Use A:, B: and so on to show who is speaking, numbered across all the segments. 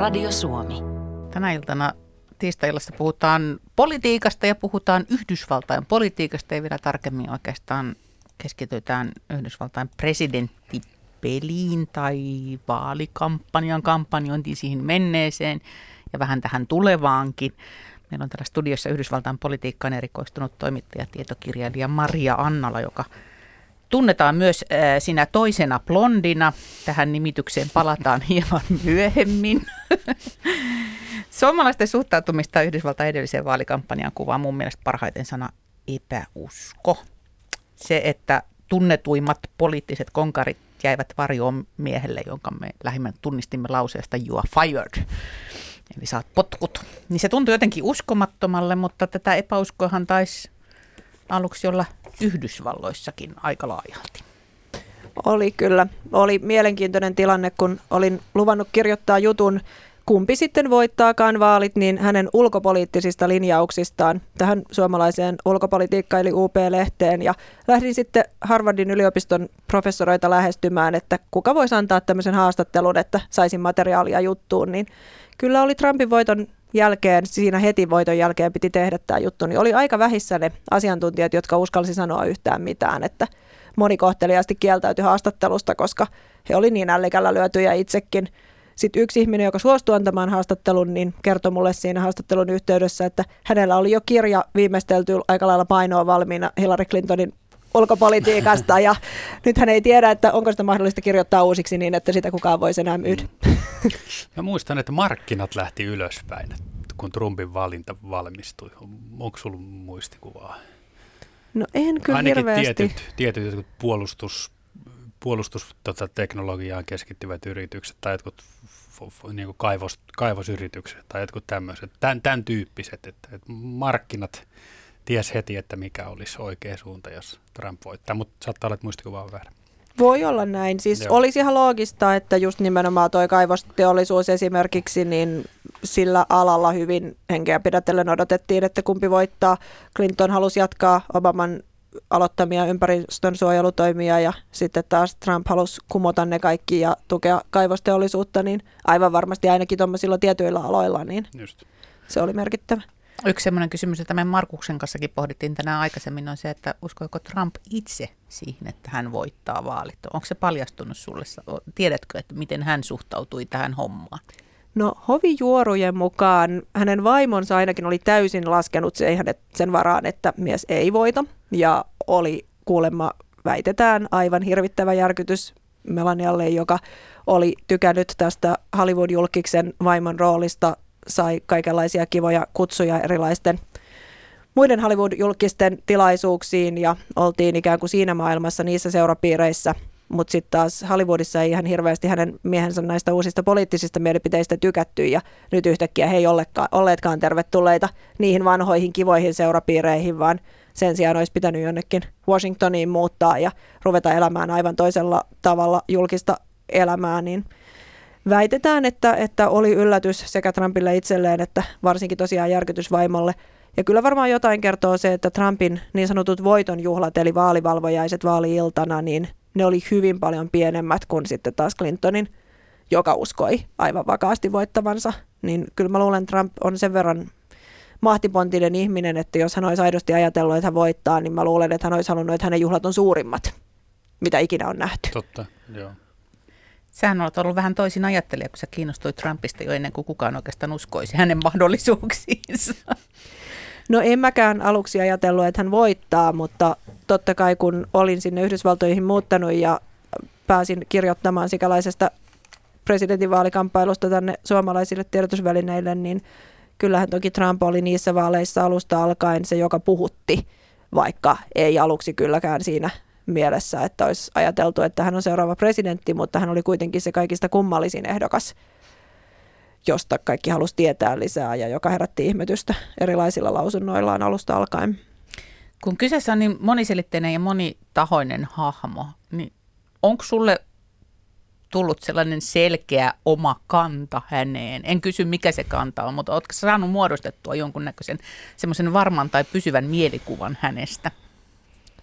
A: Radio Suomi.
B: Tänä iltana tiistai puhutaan politiikasta ja puhutaan Yhdysvaltain politiikasta ja vielä tarkemmin oikeastaan keskitytään Yhdysvaltain presidenttipeliin tai vaalikampanjan kampanjointiin siihen menneeseen ja vähän tähän tulevaankin. Meillä on täällä studiossa Yhdysvaltain politiikkaan erikoistunut toimittaja, tietokirjailija Maria Annala, joka tunnetaan myös äh, sinä toisena blondina. Tähän nimitykseen palataan hieman myöhemmin. Suomalaisten suhtautumista Yhdysvaltain edelliseen vaalikampanjaan kuvaa mun mielestä parhaiten sana epäusko. Se, että tunnetuimmat poliittiset konkarit jäivät varjoon miehelle, jonka me lähimmän tunnistimme lauseesta you are fired. Eli saat potkut. Niin se tuntui jotenkin uskomattomalle, mutta tätä epäuskoahan taisi aluksi olla Yhdysvalloissakin aika laajalti.
C: Oli kyllä. Oli mielenkiintoinen tilanne, kun olin luvannut kirjoittaa jutun kumpi sitten voittaakaan vaalit, niin hänen ulkopoliittisista linjauksistaan tähän suomalaiseen ulkopolitiikkaan eli UP-lehteen. Ja lähdin sitten Harvardin yliopiston professoroita lähestymään, että kuka voisi antaa tämmöisen haastattelun, että saisin materiaalia juttuun. Niin kyllä oli Trumpin voiton jälkeen, siinä heti voiton jälkeen piti tehdä tämä juttu, niin oli aika vähissä ne asiantuntijat, jotka uskalsi sanoa yhtään mitään, että moni kohteliaasti kieltäytyi haastattelusta, koska he oli niin ällikällä lyötyjä itsekin. Sitten yksi ihminen, joka suostui antamaan haastattelun, niin kertoi mulle siinä haastattelun yhteydessä, että hänellä oli jo kirja viimeistelty aika lailla painoa valmiina Hillary Clintonin ulkopolitiikasta ja nyt hän ei tiedä, että onko sitä mahdollista kirjoittaa uusiksi niin, että sitä kukaan voisi enää myydä. Mm.
D: Mä muistan, että markkinat lähti ylöspäin, kun Trumpin valinta valmistui. Onko sulla muistikuvaa?
C: No en kyllä
D: Ainakin
C: hirveästi.
D: tietyt, tietyt puolustus, puolustusteknologiaan tota, keskittyvät yritykset tai jotkut niin kuin kaivos, kaivosyritykset tai jotkut tämmöiset, tämän, tämän tyyppiset, että, että markkinat ties heti, että mikä olisi oikea suunta, jos Trump voittaa, mutta saattaa olla, että muistikuva on väärä.
C: Voi olla näin. Siis Joo. olisi ihan loogista, että just nimenomaan tuo kaivosteollisuus esimerkiksi, niin sillä alalla hyvin henkeä pidätellen odotettiin, että kumpi voittaa. Clinton halusi jatkaa Obaman aloittamia ympäristön suojelutoimia ja sitten taas Trump halusi kumota ne kaikki ja tukea kaivosteollisuutta, niin aivan varmasti ainakin tuommoisilla tietyillä aloilla, niin Just. se oli merkittävä.
B: Yksi sellainen kysymys, että me Markuksen kanssakin pohdittiin tänään aikaisemmin, on se, että uskoiko Trump itse siihen, että hän voittaa vaalit? Onko se paljastunut sulle? Tiedätkö, että miten hän suhtautui tähän hommaan?
C: No hovijuorujen mukaan hänen vaimonsa ainakin oli täysin laskenut sen varaan, että mies ei voita. Ja oli kuulemma väitetään aivan hirvittävä järkytys Melanialle, joka oli tykännyt tästä Hollywood-julkiksen vaimon roolista sai kaikenlaisia kivoja kutsuja erilaisten muiden Hollywood-julkisten tilaisuuksiin ja oltiin ikään kuin siinä maailmassa niissä seurapiireissä, mutta sitten taas Hollywoodissa ei ihan hirveästi hänen miehensä näistä uusista poliittisista mielipiteistä tykätty ja nyt yhtäkkiä he ei ollekaan, olleetkaan tervetulleita niihin vanhoihin kivoihin seurapiireihin, vaan sen sijaan olisi pitänyt jonnekin Washingtoniin muuttaa ja ruveta elämään aivan toisella tavalla julkista elämää, niin – väitetään, että, että oli yllätys sekä Trumpille itselleen että varsinkin tosiaan järkytys vaimolle. Ja kyllä varmaan jotain kertoo se, että Trumpin niin sanotut voitonjuhlat eli vaalivalvojaiset vaaliiltana, niin ne oli hyvin paljon pienemmät kuin sitten taas Clintonin, joka uskoi aivan vakaasti voittavansa. Niin kyllä mä luulen, Trump on sen verran mahtipontinen ihminen, että jos hän olisi aidosti ajatellut, että hän voittaa, niin mä luulen, että hän olisi halunnut, että hänen juhlat on suurimmat, mitä ikinä on nähty.
D: Totta, joo.
B: Sähän olet ollut vähän toisin ajattelija, kun sä kiinnostuit Trumpista jo ennen kuin kukaan oikeastaan uskoisi hänen mahdollisuuksiinsa.
C: No en mäkään aluksi ajatellut, että hän voittaa, mutta totta kai kun olin sinne Yhdysvaltoihin muuttanut ja pääsin kirjoittamaan sikäläisestä presidentinvaalikamppailusta tänne suomalaisille tiedotusvälineille, niin kyllähän toki Trump oli niissä vaaleissa alusta alkaen se, joka puhutti, vaikka ei aluksi kylläkään siinä mielessä, että olisi ajateltu, että hän on seuraava presidentti, mutta hän oli kuitenkin se kaikista kummallisin ehdokas, josta kaikki halusi tietää lisää ja joka herätti ihmetystä erilaisilla lausunnoillaan alusta alkaen.
B: Kun kyseessä on niin moniselitteinen ja monitahoinen hahmo, niin onko sulle tullut sellainen selkeä oma kanta häneen? En kysy, mikä se kanta on, mutta oletko saanut muodostettua jonkunnäköisen semmoisen varman tai pysyvän mielikuvan hänestä?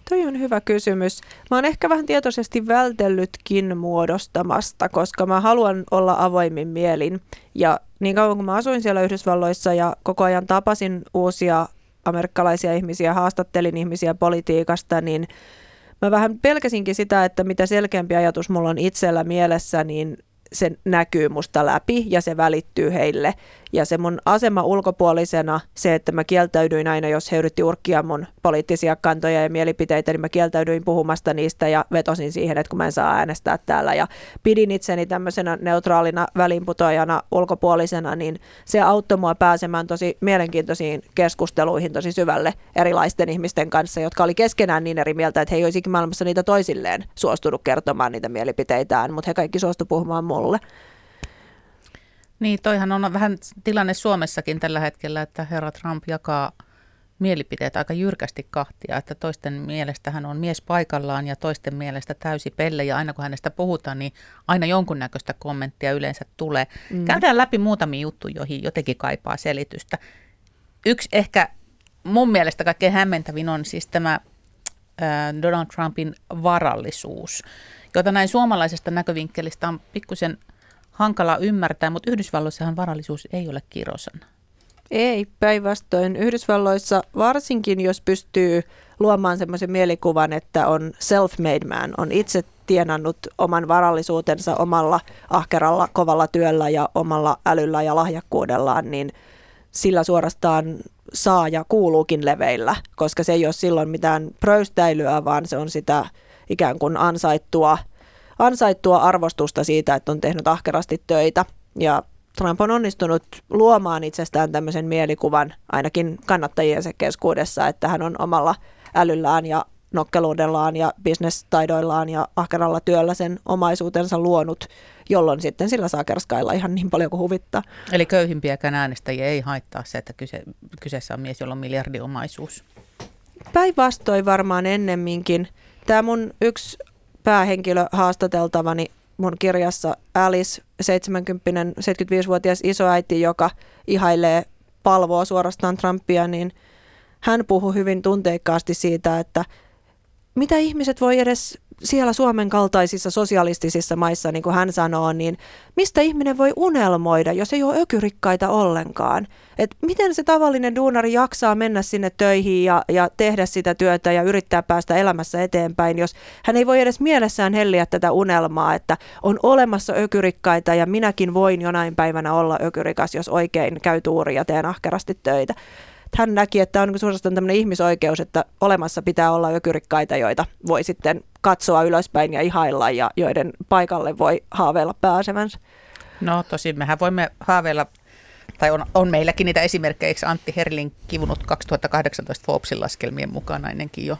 C: Toi on hyvä kysymys. Mä oon ehkä vähän tietoisesti vältellytkin muodostamasta, koska mä haluan olla avoimin mielin. Ja niin kauan kuin mä asuin siellä Yhdysvalloissa ja koko ajan tapasin uusia amerikkalaisia ihmisiä, haastattelin ihmisiä politiikasta, niin mä vähän pelkäsinkin sitä, että mitä selkeämpi ajatus mulla on itsellä mielessä, niin se näkyy musta läpi ja se välittyy heille. Ja se mun asema ulkopuolisena, se, että mä kieltäydyin aina, jos he yritti urkkia mun poliittisia kantoja ja mielipiteitä, niin mä kieltäydyin puhumasta niistä ja vetosin siihen, että kun mä en saa äänestää täällä. Ja pidin itseni tämmöisenä neutraalina välinputojana ulkopuolisena, niin se auttoi mua pääsemään tosi mielenkiintoisiin keskusteluihin tosi syvälle erilaisten ihmisten kanssa, jotka oli keskenään niin eri mieltä, että he ei olisikin maailmassa niitä toisilleen suostunut kertomaan niitä mielipiteitään, mutta he kaikki suostu puhumaan mulle.
B: Niin, toihan on vähän tilanne Suomessakin tällä hetkellä, että herra Trump jakaa mielipiteet aika jyrkästi kahtia, että toisten mielestä hän on mies paikallaan ja toisten mielestä täysi pelle ja aina kun hänestä puhutaan, niin aina jonkunnäköistä kommenttia yleensä tulee. Mm. Käydään läpi muutamia juttuja, joihin jotenkin kaipaa selitystä. Yksi ehkä mun mielestä kaikkein hämmentävin on siis tämä Donald Trumpin varallisuus, jota näin suomalaisesta näkövinkkelistä on pikkusen – hankala ymmärtää, mutta Yhdysvalloissahan varallisuus ei ole kirosana.
C: Ei, päinvastoin. Yhdysvalloissa varsinkin, jos pystyy luomaan semmoisen mielikuvan, että on self-made man, on itse tienannut oman varallisuutensa omalla ahkeralla, kovalla työllä ja omalla älyllä ja lahjakkuudellaan, niin sillä suorastaan saa ja kuuluukin leveillä, koska se ei ole silloin mitään pröystäilyä, vaan se on sitä ikään kuin ansaittua ansaittua arvostusta siitä, että on tehnyt ahkerasti töitä. Ja Trump on onnistunut luomaan itsestään tämmöisen mielikuvan ainakin kannattajiensa keskuudessa, että hän on omalla älyllään ja nokkeluudellaan ja bisnestaidoillaan ja ahkeralla työllä sen omaisuutensa luonut, jolloin sitten sillä saa kerskailla ihan niin paljon kuin huvittaa.
B: Eli köyhimpiäkään äänestäjiä ei haittaa se, että kyse, kyseessä on mies, jolla on miljardiomaisuus.
C: Päinvastoin varmaan ennemminkin. Tämä mun yksi päähenkilö haastateltavani mun kirjassa Alice, 70 75-vuotias isoäiti, joka ihailee palvoa suorastaan Trumpia, niin hän puhui hyvin tunteikkaasti siitä, että mitä ihmiset voi edes siellä Suomen kaltaisissa sosialistisissa maissa, niin kuin hän sanoo, niin mistä ihminen voi unelmoida, jos ei ole ökyrikkaita ollenkaan? Et miten se tavallinen duunari jaksaa mennä sinne töihin ja, ja tehdä sitä työtä ja yrittää päästä elämässä eteenpäin, jos hän ei voi edes mielessään helliä tätä unelmaa, että on olemassa ökyrikkaita ja minäkin voin jonain päivänä olla ökyrikas, jos oikein käy tuuri ja teen ahkerasti töitä hän näki, että on niin suorastaan tämmöinen ihmisoikeus, että olemassa pitää olla ökyrikkaita, joita voi sitten katsoa ylöspäin ja ihailla ja joiden paikalle voi haaveilla pääsevänsä.
B: No tosin mehän voimme haaveilla, tai on, on meilläkin niitä esimerkkejä, eikö Antti Herlin kivunut 2018 Forbesin laskelmien mukaan ainakin jo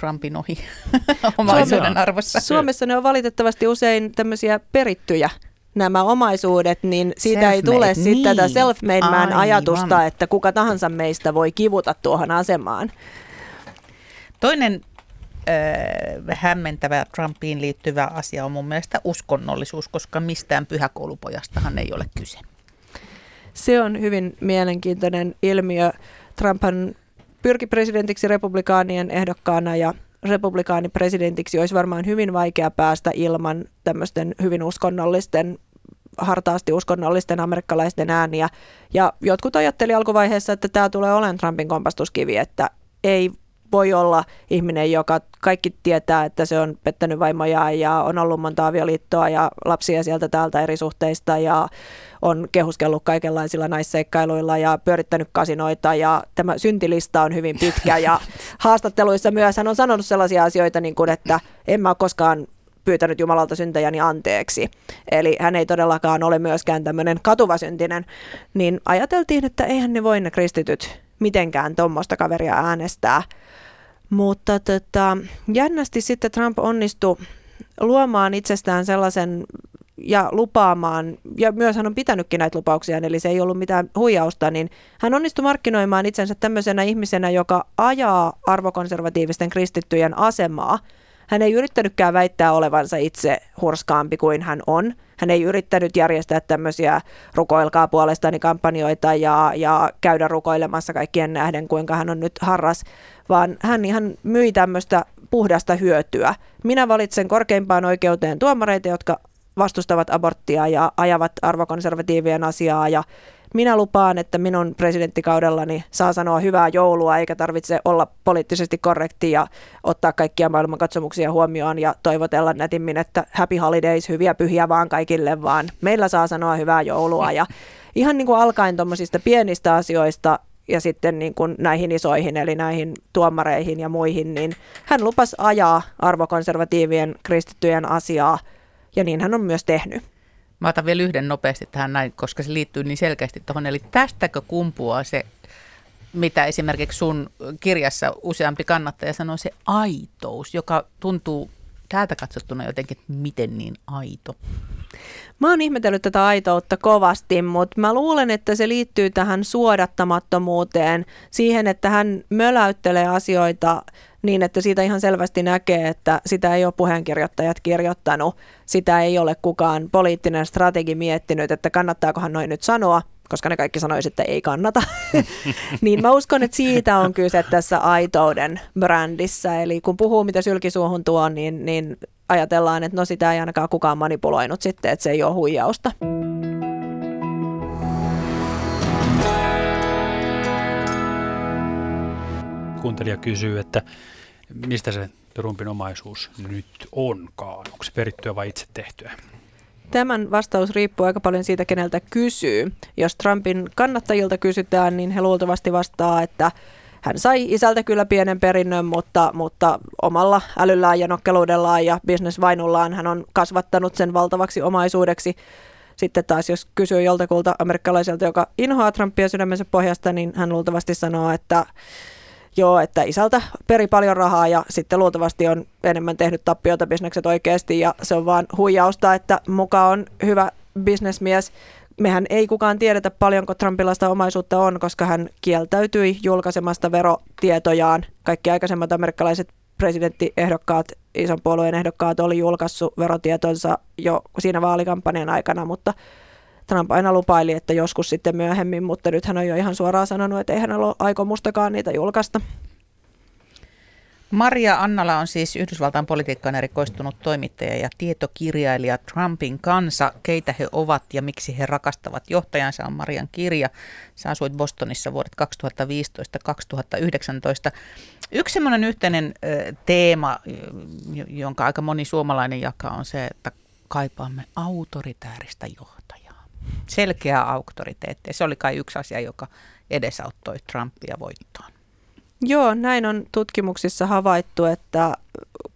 B: Trumpin ohi omaisuuden arvossa.
C: Suomessa ne on valitettavasti usein tämmöisiä perittyjä nämä omaisuudet, niin siitä ei tule niin. sitten tätä self-made man ajatusta, että kuka tahansa meistä voi kivuta tuohon asemaan.
B: Toinen äh, hämmentävä Trumpiin liittyvä asia on mun mielestä uskonnollisuus, koska mistään pyhäkoulupojastahan ei ole kyse.
C: Se on hyvin mielenkiintoinen ilmiö. Trumphan pyrki presidentiksi republikaanien ehdokkaana ja republikaanipresidentiksi olisi varmaan hyvin vaikea päästä ilman tämmöisten hyvin uskonnollisten hartaasti uskonnollisten amerikkalaisten ääniä. Ja jotkut ajatteli alkuvaiheessa, että tämä tulee olemaan Trumpin kompastuskivi, että ei voi olla ihminen, joka kaikki tietää, että se on pettänyt vaimoja ja on ollut monta avioliittoa ja lapsia sieltä täältä eri suhteista ja on kehuskellut kaikenlaisilla naisseikkailuilla ja pyörittänyt kasinoita ja tämä syntilista on hyvin pitkä ja haastatteluissa myös hän on sanonut sellaisia asioita, niin kuin, että en mä ole koskaan pyytänyt Jumalalta syntejäni anteeksi. Eli hän ei todellakaan ole myöskään tämmöinen katuvasyntinen. Niin ajateltiin, että eihän ne voi ne kristityt mitenkään tuommoista kaveria äänestää. Mutta tota, jännästi sitten Trump onnistui luomaan itsestään sellaisen ja lupaamaan, ja myös hän on pitänytkin näitä lupauksia, eli se ei ollut mitään huijausta, niin hän onnistui markkinoimaan itsensä tämmöisenä ihmisenä, joka ajaa arvokonservatiivisten kristittyjen asemaa. Hän ei yrittänytkään väittää olevansa itse hurskaampi kuin hän on. Hän ei yrittänyt järjestää tämmöisiä rukoilkaa puolestani kampanjoita ja, ja käydä rukoilemassa kaikkien nähden, kuinka hän on nyt harras, vaan hän ihan myi tämmöistä puhdasta hyötyä. Minä valitsen korkeimpaan oikeuteen tuomareita, jotka vastustavat aborttia ja ajavat arvokonservatiivien asiaa. Ja minä lupaan, että minun presidenttikaudellani saa sanoa hyvää joulua eikä tarvitse olla poliittisesti korrekti ja ottaa kaikkia maailmankatsomuksia huomioon ja toivotella nätimmin, että happy holidays, hyviä pyhiä vaan kaikille, vaan meillä saa sanoa hyvää joulua. Ja ihan niin kuin alkaen tuommoisista pienistä asioista ja sitten niin kuin näihin isoihin, eli näihin tuomareihin ja muihin, niin hän lupasi ajaa arvokonservatiivien kristittyjen asiaa, ja niin hän on myös tehnyt.
B: Mä otan vielä yhden nopeasti tähän näin, koska se liittyy niin selkeästi tuohon. Eli tästäkö kumpuaa se, mitä esimerkiksi sun kirjassa useampi kannattaja sanoo, se aitous, joka tuntuu täältä katsottuna jotenkin, miten niin aito?
C: Mä oon ihmetellyt tätä aitoutta kovasti, mutta mä luulen, että se liittyy tähän suodattamattomuuteen, siihen, että hän möläyttelee asioita niin, että siitä ihan selvästi näkee, että sitä ei ole puheenkirjoittajat kirjoittanut, sitä ei ole kukaan poliittinen strategi miettinyt, että kannattaakohan noin nyt sanoa, koska ne kaikki sanoisivat, että ei kannata. niin mä uskon, että siitä on kyse tässä aitouden brändissä. Eli kun puhuu, mitä sylkisuuhun tuo, niin, niin ajatellaan, että no sitä ei ainakaan kukaan manipuloinut sitten, että se ei ole huijausta.
D: Kuuntelija kysyy, että mistä se Trumpin omaisuus nyt onkaan? Onko se perittyä vai itse tehtyä?
C: Tämän vastaus riippuu aika paljon siitä, keneltä kysyy. Jos Trumpin kannattajilta kysytään, niin he luultavasti vastaa, että hän sai isältä kyllä pienen perinnön, mutta, mutta omalla älyllään ja nokkeluudellaan ja bisnesvainullaan hän on kasvattanut sen valtavaksi omaisuudeksi. Sitten taas jos kysyy joltakulta amerikkalaiselta, joka inhoaa Trumpia sydämensä pohjasta, niin hän luultavasti sanoo, että joo, että isältä peri paljon rahaa ja sitten luultavasti on enemmän tehnyt tappiota bisnekset oikeasti ja se on vaan huijausta, että muka on hyvä bisnesmies. Mehän ei kukaan tiedetä paljonko Trumpilaista omaisuutta on, koska hän kieltäytyi julkaisemasta verotietojaan. Kaikki aikaisemmat amerikkalaiset presidenttiehdokkaat, ison puolueen ehdokkaat oli julkaissut verotietonsa jo siinä vaalikampanjan aikana, mutta Trump aina lupaili, että joskus sitten myöhemmin, mutta nyt hän on jo ihan suoraan sanonut, että ei hän ole aikomustakaan niitä julkaista.
B: Maria Annala on siis Yhdysvaltain politiikkaan erikoistunut toimittaja ja tietokirjailija Trumpin kanssa. Keitä he ovat ja miksi he rakastavat johtajansa on Marian kirja. Sä asuit Bostonissa vuodet 2015-2019. Yksi semmoinen yhteinen teema, jonka aika moni suomalainen jakaa, on se, että kaipaamme autoritääristä johtajaa. Selkeää auktoriteettia. Se oli kai yksi asia, joka edesauttoi Trumpia voittoon.
C: Joo, näin on tutkimuksissa havaittu, että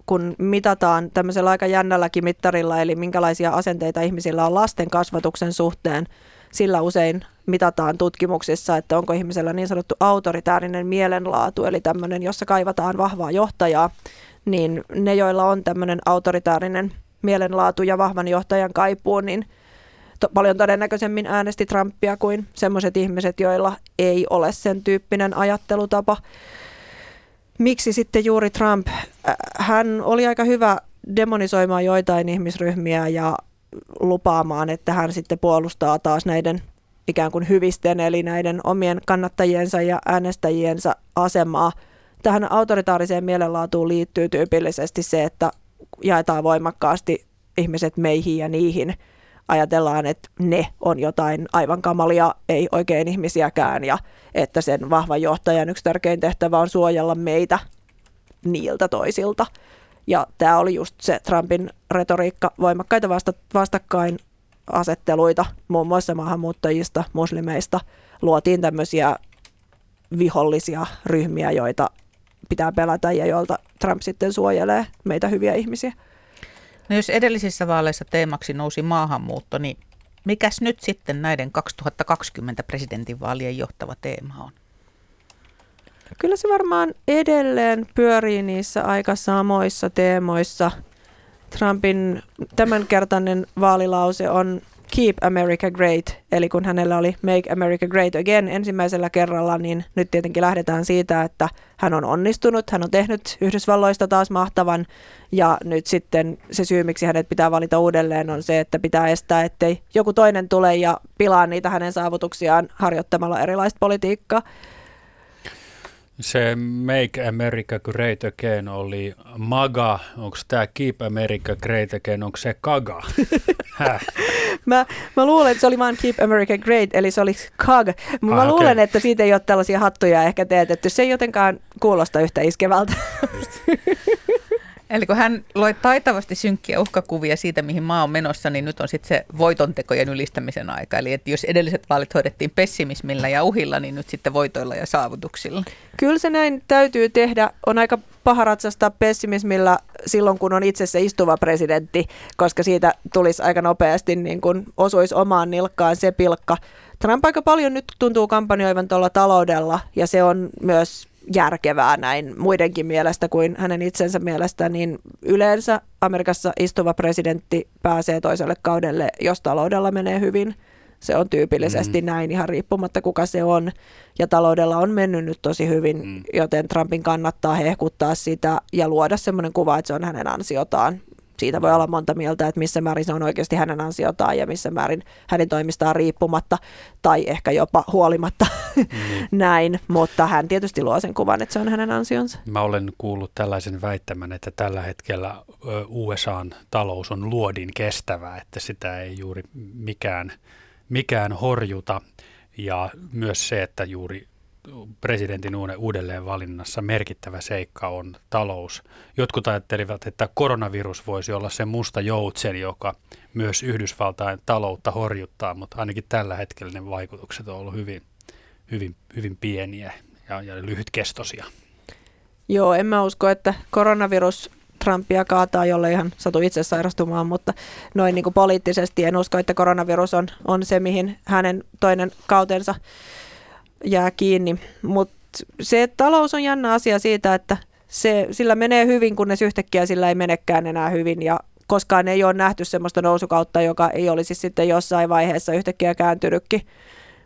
C: kun mitataan tämmöisellä aika jännälläkin mittarilla, eli minkälaisia asenteita ihmisillä on lasten kasvatuksen suhteen, sillä usein mitataan tutkimuksissa, että onko ihmisellä niin sanottu autoritäärinen mielenlaatu, eli tämmöinen, jossa kaivataan vahvaa johtajaa, niin ne, joilla on tämmöinen autoritäärinen mielenlaatu ja vahvan johtajan kaipuu, niin to, paljon todennäköisemmin äänesti Trumpia kuin sellaiset ihmiset, joilla ei ole sen tyyppinen ajattelutapa. Miksi sitten juuri Trump? Hän oli aika hyvä demonisoimaan joitain ihmisryhmiä ja lupaamaan, että hän sitten puolustaa taas näiden ikään kuin hyvisten, eli näiden omien kannattajiensa ja äänestäjiensä asemaa. Tähän autoritaariseen mielenlaatuun liittyy tyypillisesti se, että jaetaan voimakkaasti ihmiset meihin ja niihin – ajatellaan, että ne on jotain aivan kamalia, ei oikein ihmisiäkään ja että sen vahvan johtajan yksi tärkein tehtävä on suojella meitä niiltä toisilta. Ja tämä oli just se Trumpin retoriikka, voimakkaita vasta, vastakkain asetteluita muun muassa maahanmuuttajista, muslimeista. Luotiin tämmöisiä vihollisia ryhmiä, joita pitää pelätä ja joilta Trump sitten suojelee meitä hyviä ihmisiä.
B: No jos edellisissä vaaleissa teemaksi nousi maahanmuutto, niin mikäs nyt sitten näiden 2020 presidentinvaalien johtava teema on?
C: Kyllä se varmaan edelleen pyörii niissä aika samoissa teemoissa. Trumpin tämänkertainen vaalilause on Keep America Great, eli kun hänellä oli Make America Great Again ensimmäisellä kerralla, niin nyt tietenkin lähdetään siitä, että hän on onnistunut, hän on tehnyt Yhdysvalloista taas mahtavan, ja nyt sitten se syy, miksi hänet pitää valita uudelleen, on se, että pitää estää, ettei joku toinen tule ja pilaa niitä hänen saavutuksiaan harjoittamalla erilaista politiikkaa.
D: Se Make America Great Again oli MAGA. Onko tämä Keep America Great Again, onko se KAGA?
C: mä, mä luulen, että se oli vain Keep America Great, eli se oli COG. Mä
D: Ah,
C: luulen,
D: okei.
C: että siitä ei ole tällaisia hattuja ehkä teetetty. Se ei jotenkaan kuulosta yhtä iskevältä.
B: Eli kun hän loi taitavasti synkkiä uhkakuvia siitä, mihin maa on menossa, niin nyt on sitten se voitontekojen ylistämisen aika. Eli että jos edelliset vaalit hoidettiin pessimismillä ja uhilla, niin nyt sitten voitoilla ja saavutuksilla.
C: Kyllä se näin täytyy tehdä. On aika paha ratsastaa pessimismillä silloin, kun on itse se istuva presidentti, koska siitä tulisi aika nopeasti niin kuin osuisi omaan nilkkaan se pilkka. Trump aika paljon nyt tuntuu kampanjoivan tuolla taloudella ja se on myös järkevää näin muidenkin mielestä kuin hänen itsensä mielestä, niin yleensä Amerikassa istuva presidentti pääsee toiselle kaudelle, jos taloudella menee hyvin. Se on tyypillisesti mm. näin ihan riippumatta kuka se on. Ja taloudella on mennyt nyt tosi hyvin, mm. joten Trumpin kannattaa hehkuttaa sitä ja luoda semmoinen kuva, että se on hänen ansiotaan. Siitä voi olla monta mieltä, että missä määrin se on oikeasti hänen ansiotaan ja missä määrin hänen toimistaan riippumatta tai ehkä jopa huolimatta mm. näin. Mutta hän tietysti luo sen kuvan, että se on hänen ansionsa.
D: Mä olen kuullut tällaisen väittämän, että tällä hetkellä USAn talous on luodin kestävää, että sitä ei juuri mikään, mikään horjuta. Ja myös se, että juuri presidentin uudelleenvalinnassa merkittävä seikka on talous. Jotkut ajattelivat, että koronavirus voisi olla se musta joutsen, joka myös Yhdysvaltain taloutta horjuttaa, mutta ainakin tällä hetkellä ne vaikutukset on ollut hyvin, hyvin, hyvin pieniä ja, ja lyhytkestoisia.
C: Joo, en mä usko, että koronavirus Trumpia kaataa, jolle ihan satu itse sairastumaan, mutta noin niin kuin poliittisesti en usko, että koronavirus on, on se, mihin hänen toinen kautensa jää kiinni. Mutta se talous on jännä asia siitä, että se, sillä menee hyvin, kunnes yhtäkkiä sillä ei menekään enää hyvin ja koskaan ei ole nähty semmoista nousukautta, joka ei olisi sitten jossain vaiheessa yhtäkkiä kääntynytkin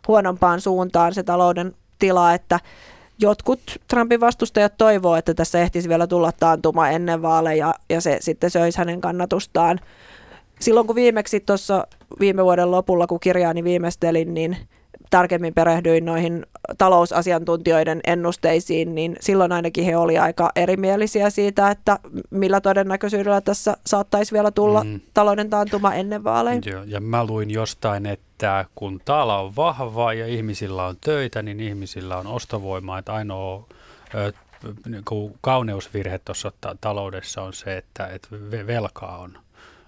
C: huonompaan suuntaan se talouden tila, että jotkut Trumpin vastustajat toivoo, että tässä ehtisi vielä tulla taantuma ennen vaaleja ja se sitten söisi hänen kannatustaan. Silloin kun viimeksi tuossa viime vuoden lopulla, kun kirjaani viimeistelin, niin tarkemmin perehdyin noihin talousasiantuntijoiden ennusteisiin, niin silloin ainakin he oli aika erimielisiä siitä, että millä todennäköisyydellä tässä saattaisi vielä tulla mm. talouden taantuma ennen vaaleja.
D: Joo, ja mä luin jostain, että kun taala on vahva ja ihmisillä on töitä, niin ihmisillä on ostovoimaa, että ainoa ö, niin kauneusvirhe tuossa ta- taloudessa on se, että, että ve- velkaa on,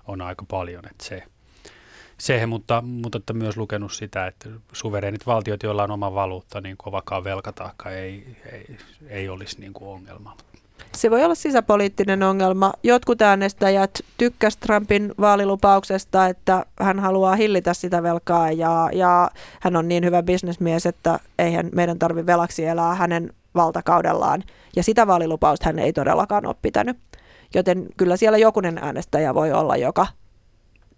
D: on aika paljon, että se, se mutta, mutta että myös lukenut sitä, että suvereenit valtiot, joilla on oma valuutta, niin kovakaan velkataakka ei, ei, ei olisi niin kuin ongelma.
C: Se voi olla sisäpoliittinen ongelma. Jotkut äänestäjät tykkäs Trumpin vaalilupauksesta, että hän haluaa hillitä sitä velkaa ja, ja hän on niin hyvä bisnesmies, että eihän meidän tarvi velaksi elää hänen valtakaudellaan. Ja sitä vaalilupausta hän ei todellakaan ole pitänyt. Joten kyllä siellä jokunen äänestäjä voi olla, joka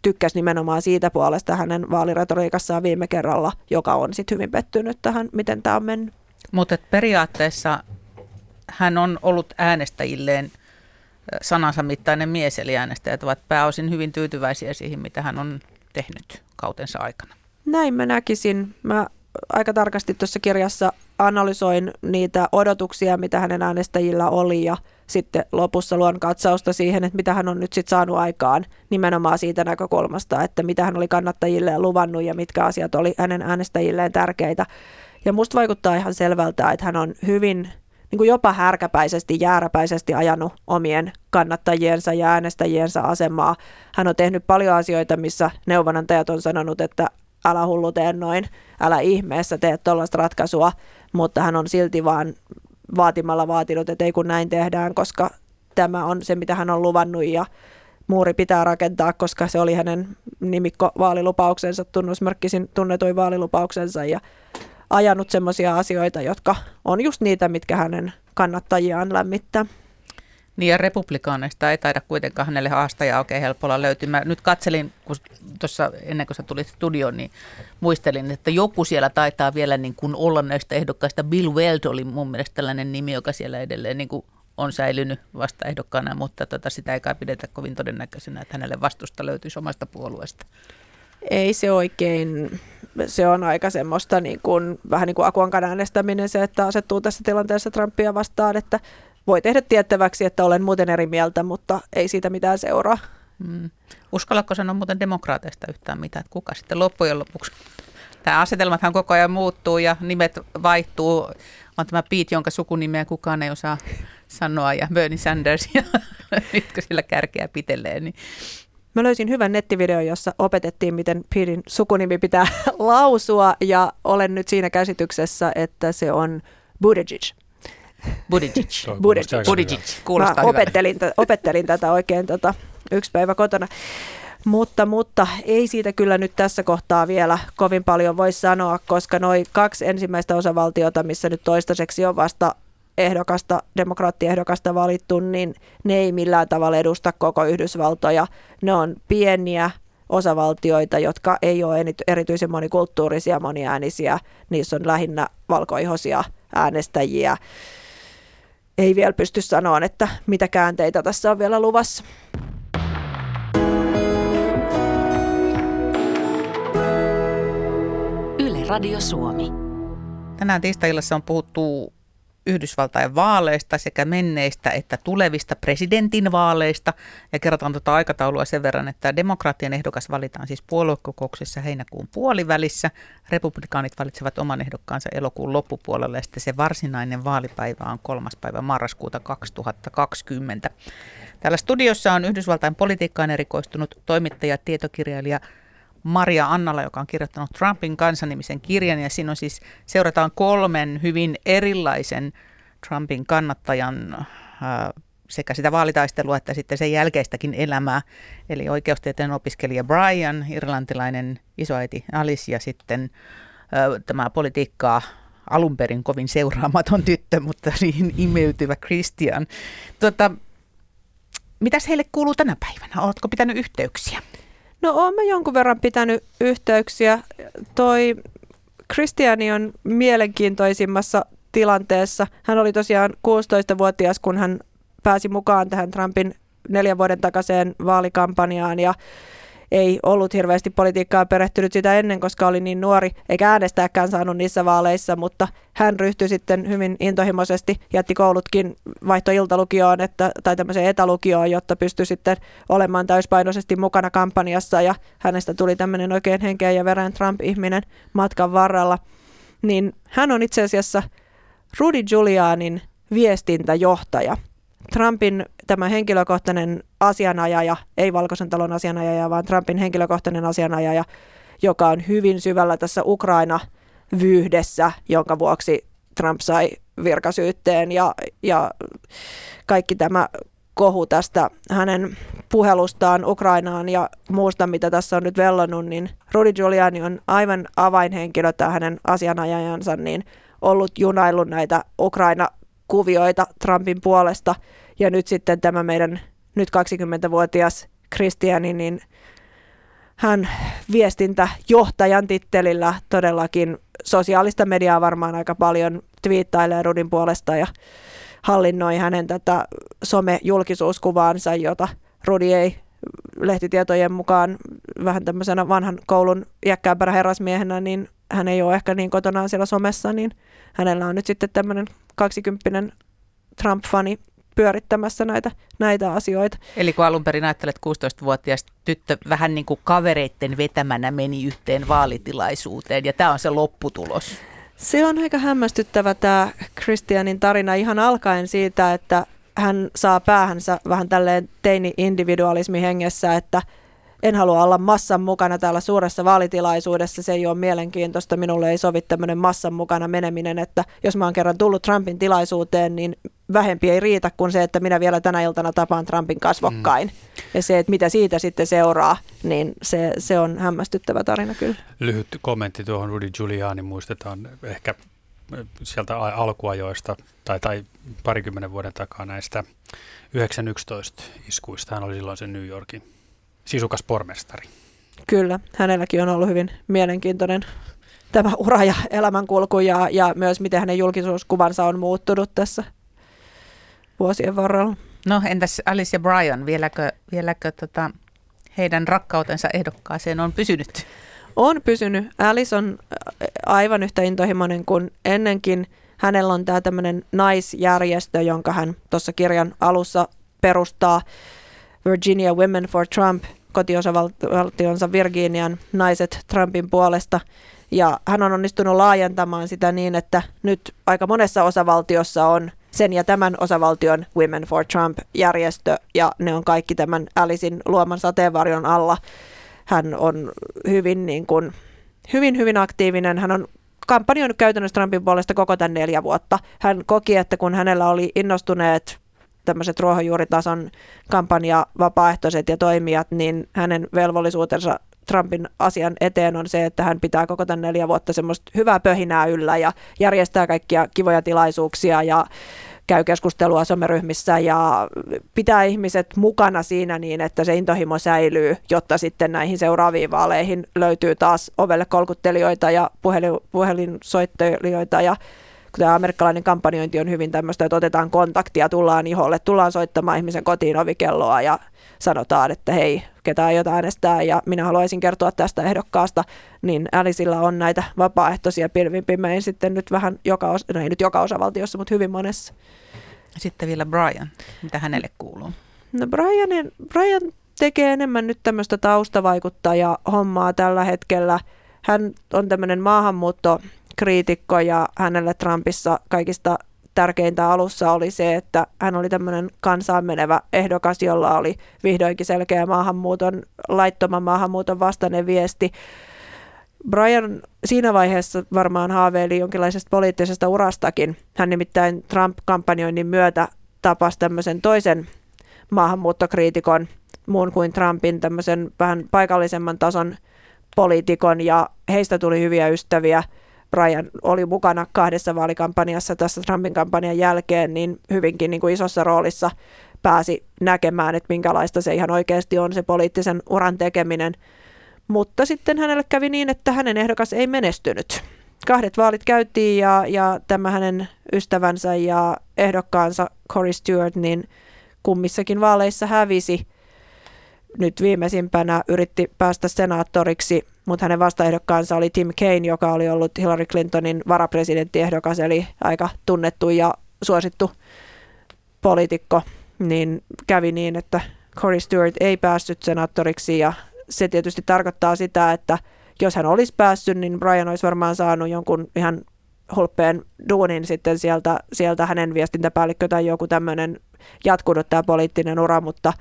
C: tykkäsi nimenomaan siitä puolesta hänen vaaliretoriikassaan viime kerralla, joka on sitten hyvin pettynyt tähän, miten tämä on mennyt.
B: Mutta periaatteessa hän on ollut äänestäjilleen sanansa mittainen mies, eli äänestäjät ovat pääosin hyvin tyytyväisiä siihen, mitä hän on tehnyt kautensa aikana.
C: Näin mä näkisin. Mä aika tarkasti tuossa kirjassa analysoin niitä odotuksia, mitä hänen äänestäjillä oli ja sitten lopussa luon katsausta siihen, että mitä hän on nyt sitten saanut aikaan nimenomaan siitä näkökulmasta, että mitä hän oli kannattajille luvannut ja mitkä asiat oli hänen äänestäjilleen tärkeitä. Ja musta vaikuttaa ihan selvältä, että hän on hyvin niin kuin jopa härkäpäisesti, jääräpäisesti ajanut omien kannattajiensa ja äänestäjiensä asemaa. Hän on tehnyt paljon asioita, missä neuvonantajat on sanonut, että älä hullu tee noin, älä ihmeessä tee tuollaista ratkaisua, mutta hän on silti vaan vaatimalla vaatinut, että ei kun näin tehdään, koska tämä on se, mitä hän on luvannut ja muuri pitää rakentaa, koska se oli hänen nimikko vaalilupauksensa, tunnusmerkkisin tunnetuin vaalilupauksensa ja ajanut semmoisia asioita, jotka on just niitä, mitkä hänen kannattajiaan lämmittää.
B: Niin ja republikaaneista ei taida kuitenkaan hänelle haastajaa oikein helpolla löytyä. Mä nyt katselin, kun tuossa ennen kuin sä tulit studioon, niin muistelin, että joku siellä taitaa vielä niin kuin olla näistä ehdokkaista. Bill Weld oli mun mielestä tällainen nimi, joka siellä edelleen niin kuin on säilynyt vasta ehdokkaana, mutta tota, sitä ei kai pidetä kovin todennäköisenä, että hänelle vastusta löytyisi omasta puolueesta.
C: Ei se oikein, se on aika semmoista niin kuin, vähän niin kuin Akuankan äänestäminen se, että asettuu tässä tilanteessa Trumpia vastaan, että voi tehdä tiettäväksi, että olen muuten eri mieltä, mutta ei siitä mitään seuraa.
B: Mm. Uskallatko sanoa muuten demokraateista yhtään mitään, että kuka sitten loppujen lopuksi? Tämä asetelmathan koko ajan muuttuu ja nimet vaihtuu. On tämä Pete, jonka sukunimeä kukaan ei osaa sanoa, ja Bernie Sanders, ja nytkö sillä kärkeä pitelee. Niin.
C: Mä löysin hyvän nettivideon, jossa opetettiin, miten Petein sukunimi pitää lausua, ja olen nyt siinä käsityksessä, että se on Buttigieg.
B: Buttigieg.
C: Buttigieg.
B: Buttigieg.
C: Kuulostaa Mä opettelin, t- opettelin tätä oikein tota, yksi päivä kotona. Mutta, mutta ei siitä kyllä nyt tässä kohtaa vielä kovin paljon voi sanoa, koska noin kaksi ensimmäistä osavaltiota, missä nyt toistaiseksi on vasta ehdokasta, demokraattiehdokasta valittu, niin ne ei millään tavalla edusta koko Yhdysvaltoja. Ne on pieniä osavaltioita, jotka ei ole erityisen monikulttuurisia, moniäänisiä. Niissä on lähinnä valkoihoisia äänestäjiä. Ei vielä pysty sanoa, että mitä käänteitä tässä on vielä luvassa.
B: Yle Radio Suomi. Tänään tiistaillassa on puhuttu Yhdysvaltain vaaleista sekä menneistä että tulevista presidentin vaaleista. Ja kerrotaan tuota aikataulua sen verran, että demokraattien ehdokas valitaan siis puoluekokouksessa heinäkuun puolivälissä. Republikaanit valitsevat oman ehdokkaansa elokuun loppupuolella ja sitten se varsinainen vaalipäivä on kolmas päivä marraskuuta 2020. Täällä studiossa on Yhdysvaltain politiikkaan erikoistunut toimittaja, tietokirjailija Maria Annala, joka on kirjoittanut Trumpin kansanimisen kirjan, ja siinä on siis, seurataan kolmen hyvin erilaisen Trumpin kannattajan sekä sitä vaalitaistelua että sitten sen jälkeistäkin elämää. Eli oikeustieteen opiskelija Brian, irlantilainen isoäiti Alice ja sitten tämä politiikkaa alun perin kovin seuraamaton tyttö, mutta siihen imeytyvä Christian. Tuota, mitäs heille kuuluu tänä päivänä? Oletko pitänyt yhteyksiä?
C: No olen mä jonkun verran pitänyt yhteyksiä. Toi Kristiani on mielenkiintoisimmassa tilanteessa. Hän oli tosiaan 16-vuotias, kun hän pääsi mukaan tähän Trumpin neljän vuoden takaiseen vaalikampanjaan ja ei ollut hirveästi politiikkaa perehtynyt sitä ennen, koska oli niin nuori, eikä äänestääkään saanut niissä vaaleissa, mutta hän ryhtyi sitten hyvin intohimoisesti, jätti koulutkin vaihtoiltalukioon että, tai tämmöiseen etälukioon, jotta pystyi sitten olemaan täyspainoisesti mukana kampanjassa ja hänestä tuli tämmöinen oikein henkeä ja veren Trump-ihminen matkan varrella. Niin hän on itse asiassa Rudy Giulianin viestintäjohtaja. Trumpin tämä henkilökohtainen asianajaja, ei Valkoisen talon asianajaja, vaan Trumpin henkilökohtainen asianajaja, joka on hyvin syvällä tässä Ukraina-vyyhdessä, jonka vuoksi Trump sai virkasyytteen ja, ja kaikki tämä kohu tästä hänen puhelustaan Ukrainaan ja muusta, mitä tässä on nyt vellonut, niin Rudy Giuliani on aivan avainhenkilö tämä hänen asianajajansa, niin ollut junaillut näitä Ukraina-kuvioita Trumpin puolesta – ja nyt sitten tämä meidän nyt 20-vuotias Kristiani, niin hän viestintäjohtajan tittelillä todellakin sosiaalista mediaa varmaan aika paljon twiittailee Rudin puolesta ja hallinnoi hänen tätä some-julkisuuskuvaansa, jota Rudi ei lehtitietojen mukaan vähän tämmöisenä vanhan koulun iäkkäämpänä herrasmiehenä, niin hän ei ole ehkä niin kotonaan siellä somessa, niin hänellä on nyt sitten tämmöinen 20 Trump-fani pyörittämässä näitä, näitä asioita.
B: Eli kun alun perin ajattelet 16-vuotias tyttö vähän niin kuin kavereitten vetämänä meni yhteen vaalitilaisuuteen ja tämä on se lopputulos.
C: Se on aika hämmästyttävä tämä Christianin tarina ihan alkaen siitä, että hän saa päähänsä vähän tälleen teini-individualismi hengessä, että – en halua olla massan mukana täällä suuressa vaalitilaisuudessa, se ei ole mielenkiintoista, minulle ei sovi tämmöinen massan mukana meneminen, että jos mä oon kerran tullut Trumpin tilaisuuteen, niin vähempi ei riitä kuin se, että minä vielä tänä iltana tapaan Trumpin kasvokkain. Mm. Ja se, että mitä siitä sitten seuraa, niin se, se on hämmästyttävä tarina kyllä.
D: Lyhyt kommentti tuohon Rudy Giuliani, muistetaan ehkä sieltä alkuajoista tai, tai parikymmenen vuoden takaa näistä 911 iskuista. Hän oli silloin se New Yorkin sisukas pormestari.
C: Kyllä, hänelläkin on ollut hyvin mielenkiintoinen tämä ura ja elämänkulku ja, ja myös miten hänen julkisuuskuvansa on muuttunut tässä vuosien varrella.
B: No entäs Alice ja Brian, vieläkö, vieläkö tota, heidän rakkautensa ehdokkaaseen on pysynyt?
C: On pysynyt. Alice on aivan yhtä intohimoinen kuin ennenkin. Hänellä on tämä tämmöinen naisjärjestö, jonka hän tuossa kirjan alussa perustaa Virginia Women for Trump, kotiosavaltionsa Virginian naiset Trumpin puolesta. Ja hän on onnistunut laajentamaan sitä niin, että nyt aika monessa osavaltiossa on sen ja tämän osavaltion Women for Trump-järjestö, ja ne on kaikki tämän Alicein luoman sateenvarjon alla. Hän on hyvin, niin kuin, hyvin, hyvin aktiivinen. Hän on kampanjoinut käytännössä Trumpin puolesta koko tämän neljä vuotta. Hän koki, että kun hänellä oli innostuneet tämmöiset ruohonjuuritason kampanja vapaaehtoiset ja toimijat, niin hänen velvollisuutensa Trumpin asian eteen on se, että hän pitää koko tämän neljä vuotta semmoista hyvää pöhinää yllä ja järjestää kaikkia kivoja tilaisuuksia ja käy keskustelua someryhmissä ja pitää ihmiset mukana siinä niin, että se intohimo säilyy, jotta sitten näihin seuraaviin vaaleihin löytyy taas ovelle kolkuttelijoita ja puhelin, puhelinsoittelijoita ja tämä amerikkalainen kampanjointi on hyvin tämmöistä, että otetaan kontaktia, tullaan iholle, tullaan soittamaan ihmisen kotiin ovikelloa ja sanotaan, että hei, ketä aiot äänestää ja minä haluaisin kertoa tästä ehdokkaasta, niin Älisillä on näitä vapaaehtoisia pilvin sitten nyt vähän joka, osa, no ei nyt joka osavaltiossa, mutta hyvin monessa.
B: Sitten vielä Brian, mitä hänelle kuuluu?
C: No Brian, Brian tekee enemmän nyt tämmöistä taustavaikuttajaa hommaa tällä hetkellä. Hän on tämmöinen maahanmuuttokriitikko ja hänelle Trumpissa kaikista tärkeintä alussa oli se, että hän oli tämmöinen kansaan menevä ehdokas, jolla oli vihdoinkin selkeä maahanmuuton, laittoman maahanmuuton vastainen viesti. Brian siinä vaiheessa varmaan haaveili jonkinlaisesta poliittisesta urastakin. Hän nimittäin Trump-kampanjoinnin myötä tapasi tämmöisen toisen maahanmuuttokriitikon, muun kuin Trumpin, tämmöisen vähän paikallisemman tason poliitikon, ja heistä tuli hyviä ystäviä – Brian oli mukana kahdessa vaalikampanjassa tässä Trumpin kampanjan jälkeen, niin hyvinkin niin kuin isossa roolissa pääsi näkemään, että minkälaista se ihan oikeasti on se poliittisen uran tekeminen. Mutta sitten hänelle kävi niin, että hänen ehdokas ei menestynyt. Kahdet vaalit käytiin ja, ja tämä hänen ystävänsä ja ehdokkaansa Cory Stewart niin kummissakin vaaleissa hävisi. Nyt viimeisimpänä yritti päästä senaattoriksi mutta hänen vastaehdokkaansa oli Tim Kaine, joka oli ollut Hillary Clintonin varapresidenttiehdokas, eli aika tunnettu ja suosittu poliitikko, niin kävi niin, että Cory Stewart ei päässyt senaattoriksi ja se tietysti tarkoittaa sitä, että jos hän olisi päässyt, niin Brian olisi varmaan saanut jonkun ihan hulppeen duunin sitten sieltä, sieltä hänen viestintäpäällikkö tai joku tämmöinen jatkunut tämä poliittinen ura, mutta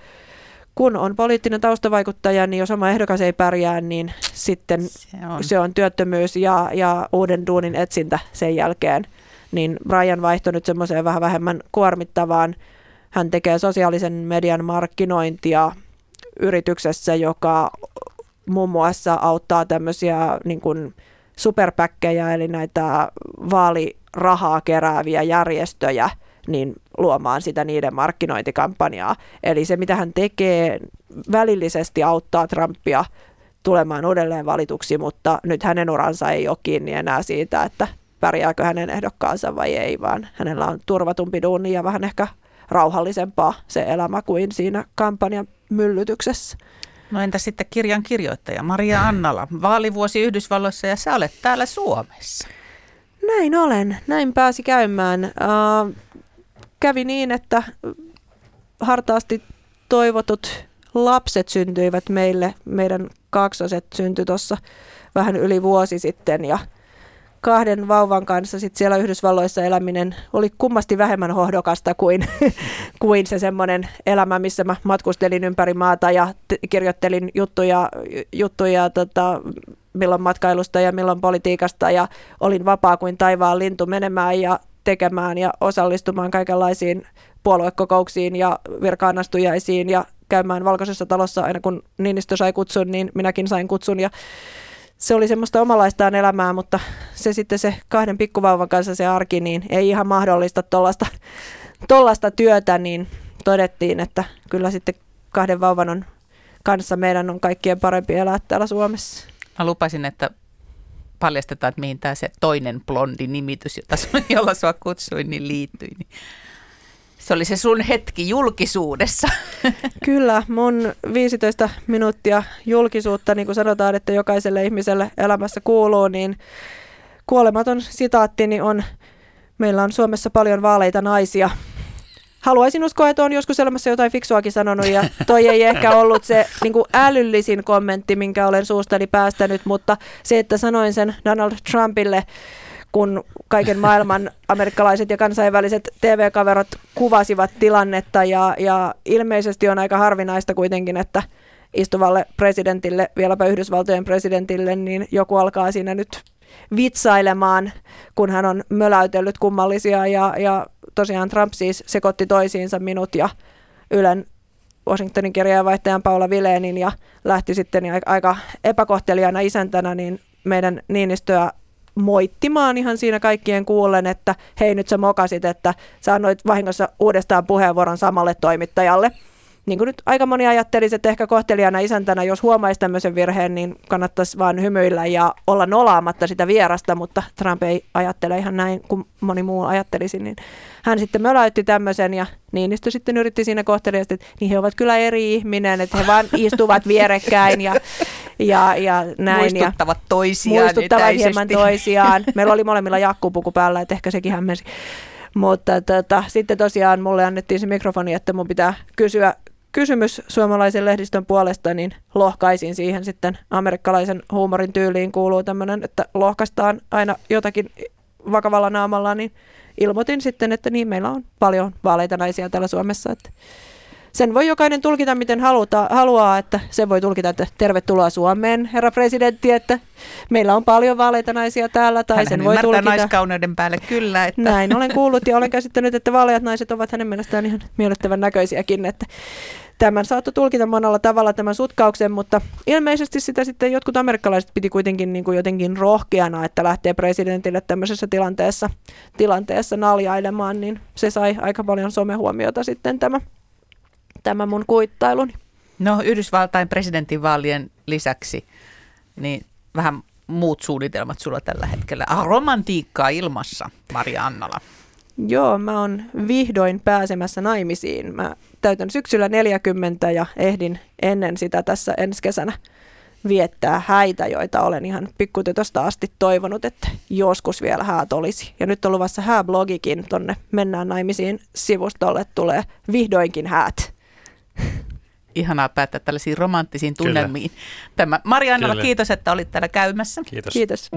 C: kun on poliittinen taustavaikuttaja, niin jos oma ehdokas ei pärjää, niin sitten se on, se on työttömyys ja, ja uuden duunin etsintä sen jälkeen. Niin Brian vaihtoi nyt semmoiseen vähän vähemmän kuormittavaan. Hän tekee sosiaalisen median markkinointia yrityksessä, joka muun muassa auttaa tämmöisiä niin kuin superpäkkejä, eli näitä vaalirahaa kerääviä järjestöjä – niin luomaan sitä niiden markkinointikampanjaa. Eli se, mitä hän tekee, välillisesti auttaa Trumpia tulemaan uudelleen valituksi, mutta nyt hänen uransa ei ole kiinni enää siitä, että pärjääkö hänen ehdokkaansa vai ei, vaan hänellä on turvatumpi duuni ja vähän ehkä rauhallisempaa se elämä kuin siinä kampanjan myllytyksessä.
B: No entä sitten kirjan kirjoittaja Maria Annala, vaalivuosi Yhdysvalloissa ja sä olet täällä Suomessa.
C: Näin olen, näin pääsi käymään. Uh, kävi niin, että hartaasti toivotut lapset syntyivät meille. Meidän kaksoset syntyi tuossa vähän yli vuosi sitten ja kahden vauvan kanssa sit siellä Yhdysvalloissa eläminen oli kummasti vähemmän hohdokasta kuin, kuin se semmoinen elämä, missä mä matkustelin ympäri maata ja t- kirjoittelin juttuja, juttuja tota, milloin matkailusta ja milloin politiikasta ja olin vapaa kuin taivaan lintu menemään ja tekemään ja osallistumaan kaikenlaisiin puoluekokouksiin ja virkaanastujaisiin ja käymään valkoisessa talossa aina kun Niinistö sai kutsun, niin minäkin sain kutsun ja se oli semmoista omalaistaan elämää, mutta se sitten se kahden pikkuvauvan kanssa se arki, niin ei ihan mahdollista tuollaista työtä, niin todettiin, että kyllä sitten kahden vauvan on kanssa meidän on kaikkien parempi elää täällä Suomessa.
B: Mä lupasin, että paljastetaan, että mihin tämä se toinen blondi nimitys, jota sun, jolla sua kutsuin, niin liittyi. Niin se oli se sun hetki julkisuudessa.
C: Kyllä, mun 15 minuuttia julkisuutta, niin kuin sanotaan, että jokaiselle ihmiselle elämässä kuuluu, niin kuolematon sitaattini on, meillä on Suomessa paljon vaaleita naisia. Haluaisin uskoa, että on joskus elämässä jotain fiksuakin sanonut ja toi ei ehkä ollut se niin kuin älyllisin kommentti, minkä olen suustani päästänyt, mutta se, että sanoin sen Donald Trumpille, kun kaiken maailman amerikkalaiset ja kansainväliset TV-kaverot kuvasivat tilannetta ja, ja ilmeisesti on aika harvinaista kuitenkin, että istuvalle presidentille, vieläpä Yhdysvaltojen presidentille, niin joku alkaa siinä nyt vitsailemaan, kun hän on möläytellyt kummallisia ja, ja tosiaan Trump siis sekoitti toisiinsa minut ja Ylen Washingtonin kirjeenvaihtajan Paula Vileenin ja lähti sitten aika epäkohtelijana isäntänä niin meidän Niinistöä moittimaan ihan siinä kaikkien kuullen, että hei nyt sä mokasit, että sä annoit vahingossa uudestaan puheenvuoron samalle toimittajalle niin kuin nyt aika moni ajattelisi, että ehkä kohtelijana isäntänä, jos huomaisi tämmöisen virheen, niin kannattaisi vaan hymyillä ja olla nolaamatta sitä vierasta, mutta Trump ei ajattele ihan näin kuin moni muu ajattelisi, niin hän sitten möläytti tämmöisen ja Niinistö sitten yritti siinä kohtelijasti, että niin he ovat kyllä eri ihminen, että he vaan istuvat vierekkäin ja, ja, ja näin.
B: Muistuttavat toisiaan
C: Muistuttavat etäisesti. hieman toisiaan. Meillä oli molemmilla jakkupuku päällä, että ehkä sekin hämmensi. Mutta tota, sitten tosiaan mulle annettiin se mikrofoni, että mun pitää kysyä kysymys suomalaisen lehdistön puolesta, niin lohkaisin siihen sitten amerikkalaisen huumorin tyyliin kuuluu tämmöinen, että lohkaistaan aina jotakin vakavalla naamalla, niin ilmoitin sitten, että niin meillä on paljon vaaleita naisia täällä Suomessa, että sen voi jokainen tulkita miten haluta, haluaa, että se voi tulkita, että tervetuloa Suomeen, herra presidentti, että meillä on paljon vaaleita naisia täällä. Tai
B: Hän
C: sen voi tulkita.
B: naiskauneuden päälle kyllä. Että.
C: Näin olen kuullut ja olen käsittänyt, että vaaleat naiset ovat hänen mielestään ihan miellyttävän näköisiäkin, että tämän saattoi tulkita monella tavalla tämän sutkauksen, mutta ilmeisesti sitä sitten jotkut amerikkalaiset piti kuitenkin niin kuin jotenkin rohkeana, että lähtee presidentille tämmöisessä tilanteessa, tilanteessa naljailemaan, niin se sai aika paljon somehuomiota sitten tämä tämä mun kuittailuni.
B: No Yhdysvaltain presidentinvaalien lisäksi, niin vähän muut suunnitelmat sulla tällä hetkellä. Ah, romantiikkaa ilmassa, Maria Annala.
C: Joo, mä oon vihdoin pääsemässä naimisiin. Mä täytän syksyllä 40 ja ehdin ennen sitä tässä ensi kesänä viettää häitä, joita olen ihan pikkutytöstä asti toivonut, että joskus vielä häät olisi. Ja nyt on luvassa hääblogikin tonne Mennään naimisiin sivustolle tulee vihdoinkin häät
B: ihanaa päättää tällaisiin romanttisiin tunnelmiin. Tämä Marianna, kiitos, että olit täällä käymässä.
D: Kiitos.
C: Kiitos.